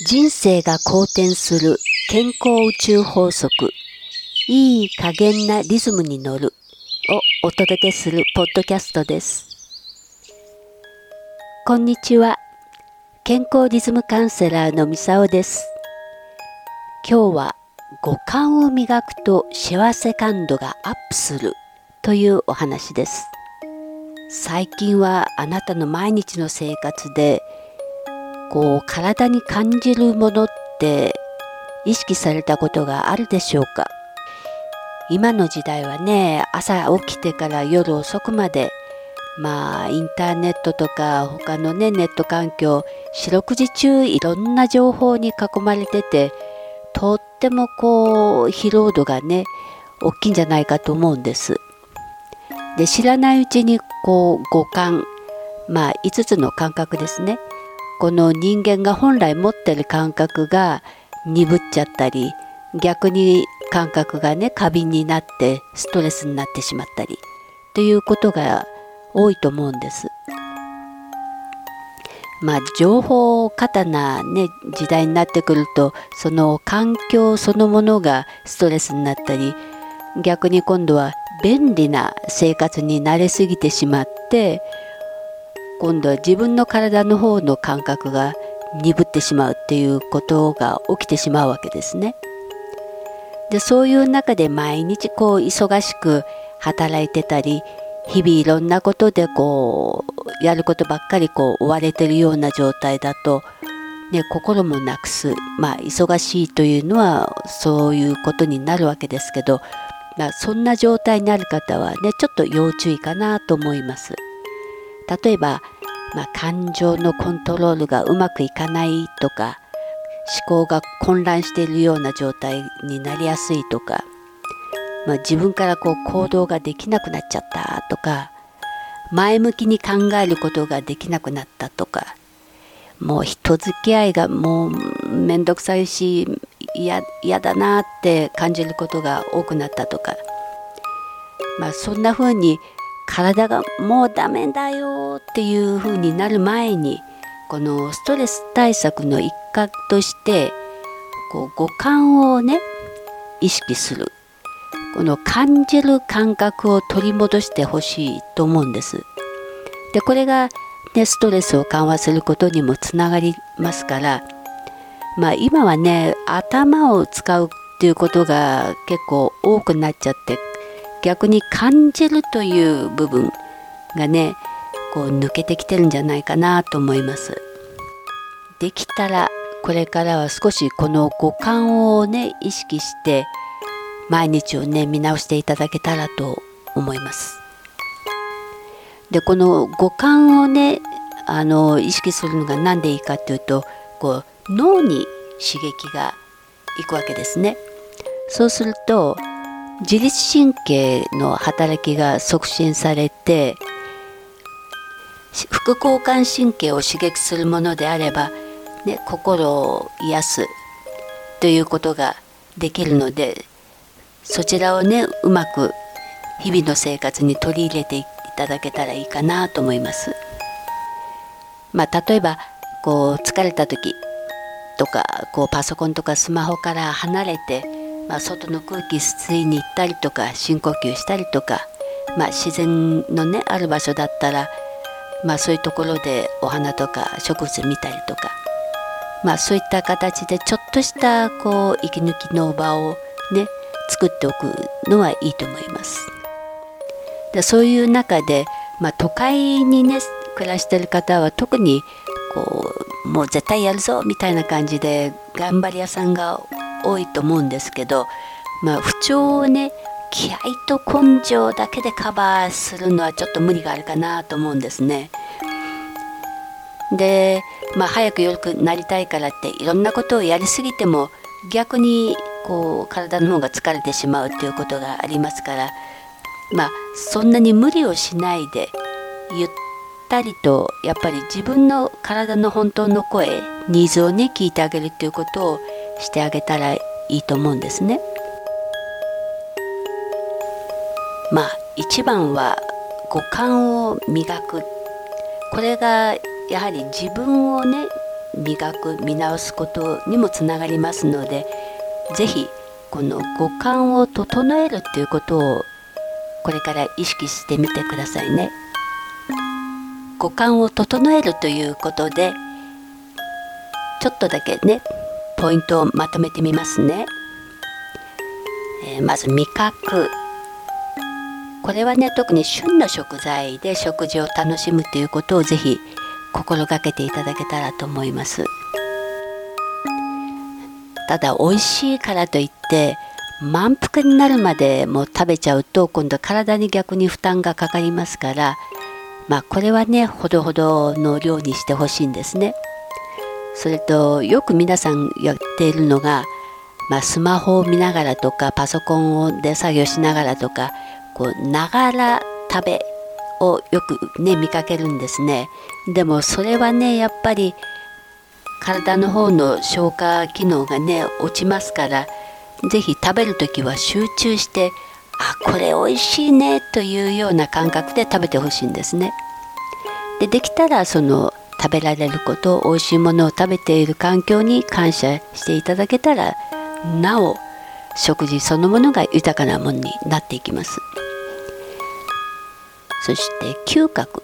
人生が好転する健康宇宙法則。いい加減なリズムに乗る。をお届けするポッドキャストです。こんにちは。健康リズムカウンセラーのみさおです。今日は五感を磨くと幸せ感度がアップするというお話です。最近はあなたの毎日の生活でこう体に感じるものって意識されたことがあるでしょうか？今の時代はね朝起きてから夜遅くまでまあインターネットとか他のねネット環境四六時中いろんな情報に囲まれててとってもこう疲労度がね大きいんじゃないかと思うんです。で知らないうちにこう五感まあ5つの感覚ですねこの人間が本来持ってる感覚が鈍っちゃったり逆に感覚がね過敏になってストレスになってしまったりということが多いと思うんです。まあ情報過多な、ね、時代になってくるとその環境そのものがストレスになったり逆に今度は便利な生活に慣れすぎてしまって今度は自分の体の方の感覚が鈍ってしまうっていうことが起きてしまうわけですね。でそういう中で毎日こう忙しく働いてたり日々いろんなことでこうやることばっかりこう追われてるような状態だと、ね、心もなくすまあ忙しいというのはそういうことになるわけですけど、まあ、そんな状態になる方はねちょっと要注意かなと思います。例えば、まあ、感情のコントロールがうまくいかないとか思考が混乱しているような状態になりやすいとか、まあ、自分からこう行動ができなくなっちゃったとか前向きに考えることができなくなったとかもう人付き合いがもうめんどくさいし嫌だなって感じることが多くなったとか、まあ、そんな風に体がもうダメだよっていう風になる前にこのストレス対策の一環としてこう五感をね意識するこの感じる感覚を取り戻してほしいと思うんです。でこれが、ね、ストレスを緩和することにもつながりますからまあ今はね頭を使うっていうことが結構多くなっちゃって逆に感じるという部分がねこう抜けてきてるんじゃないかなと思います。できたらこれからは少しこの五感をね意識して毎日をね見直していただけたらと思います。でこの五感をねあの意識するのが何でいいかっていうとこう脳に刺激がいくわけですね。そうすると自律神経の働きが促進されて副交感神経を刺激するものであれば、ね、心を癒すということができるのでそちらをねうまく日々の生活に取り入れていただけたらいいかなと思います。まあ、例えばこう疲れた時とかこうパソコンとかスマホから離れてまあ、外の空気吸いに行ったりとか深呼吸したりとか、まあ、自然のねある場所だったら、まあ、そういうところでお花とか植物見たりとか、まあ、そういった形でちょっとしたこう息抜きの場をね作っておくのはいいと思います。でそういう中で、まあ、都会にね暮らしてる方は特にこうもう絶対やるぞみたいな感じで頑張り屋さんが多いと思うんですけど、まあ、不調をね気合と根性だけでカバーするのはちょっと無理があるかなと思うんですね。で、まあ、早く良くなりたいからっていろんなことをやりすぎても逆にこう体の方が疲れてしまうっていうことがありますからまあそんなに無理をしないでゆったりとやっぱり自分の体の本当の声ニーズをね聞いてあげるっていうことをしてあげたらいいと思うんですね。まあ一番は五感を磨くこれがやはり自分をね磨く見直すことにもつながりますので是非この五感を整えるっていうことをこれから意識してみてくださいね。五感を整えるということでちょっとだけねポイントをまとめてみますね。えー、まず味覚。これはね特に旬の食材で食事を楽しむということをぜひ心がけていただけたらと思います。ただ美味しいからといって満腹になるまでも食べちゃうと今度体に逆に負担がかかりますからまあこれはねほどほどの量にしてほしいんですね。それとよく皆さんやっているのが、まあ、スマホを見ながらとかパソコンで作業しながらとかこうながら食べをよくね見かけるんですね。でもそれはねやっぱり体の方の消化機能がね落ちますから是非食べる時は集中してあこれ美味しいねというような感覚で食べてほしいんですね。でできたらその食べられること美味しいものを食べている環境に感謝していただけたらなお食事そのものが豊かなものになっていきます。そして嗅覚、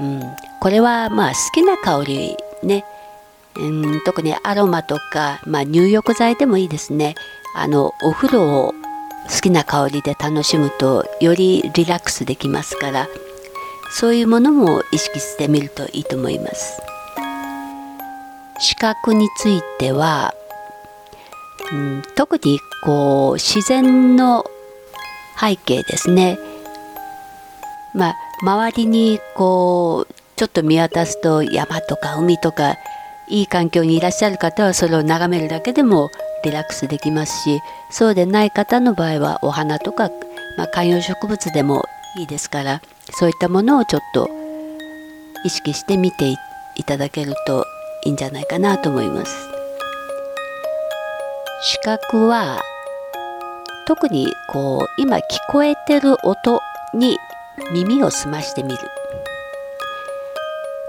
うん、これはまあ好きな香りね、うん、特にアロマとか、まあ、入浴剤でもいいですね。あのお風呂を好きな香りで楽しむとよりリラックスできますから。そういうものも意識してみるといいと思います。視覚については、うん、特にこう自然の背景ですね。まあ、周りにこうちょっと見渡すと山とか海とかいい環境にいらっしゃる方はそれを眺めるだけでもリラックスできますしそうでない方の場合はお花とか、まあ、観葉植物でもいいですから。そういったものをちょっと意識して見ていただけるといいんじゃないかなと思います。視覚は特にこう今聞こえてる音に耳を澄ましてみる、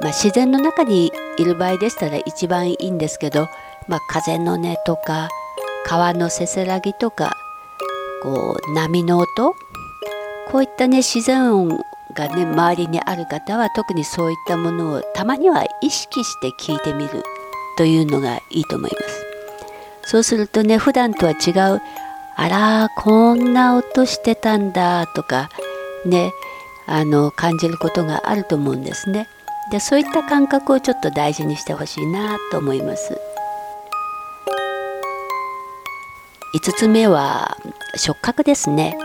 まあ、自然の中にいる場合でしたら一番いいんですけど、まあ、風の音とか川のせせらぎとかこう波の音こういったね自然音がね周りにある方は特にそういったものをたまには意識して聞いてみるというのがいいと思います。そうするとね普段とは違うあらこんな音してたんだとかねあの感じることがあると思うんですね。でそういった感覚をちょっと大事にしてほしいなと思います。5つ目は触覚ですね。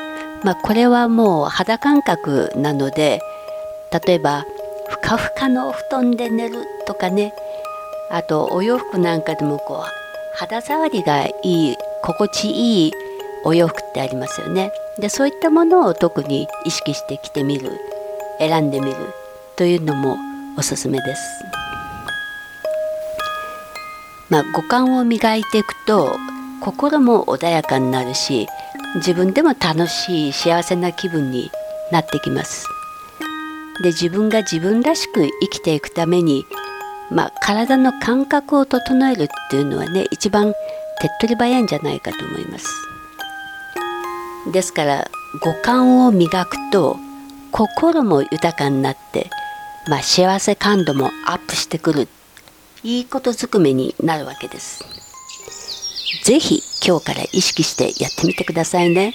まあ、これはもう肌感覚なので例えばふかふかのお布団で寝るとかねあとお洋服なんかでもこう肌触りがいい心地いいお洋服ってありますよね。でそういったものを特に意識して着てみる選んでみるというのもおすすめです。まあ、五感を磨いていくと心も穏やかになるし自分でも楽しい幸せな気分になってきます。で自分が自分らしく生きていくために、まあ、体の感覚を整えるっていうのはね一番手っ取り早いんじゃないかと思います。ですから五感を磨くと心も豊かになって、まあ、幸せ感度もアップしてくるいいことずくめになるわけです。ぜひ今日から意識してやってみてくださいね。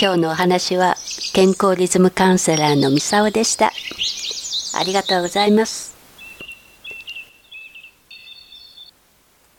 今日のお話は健康リズムカウンセラーのミサオでした。ありがとうございます。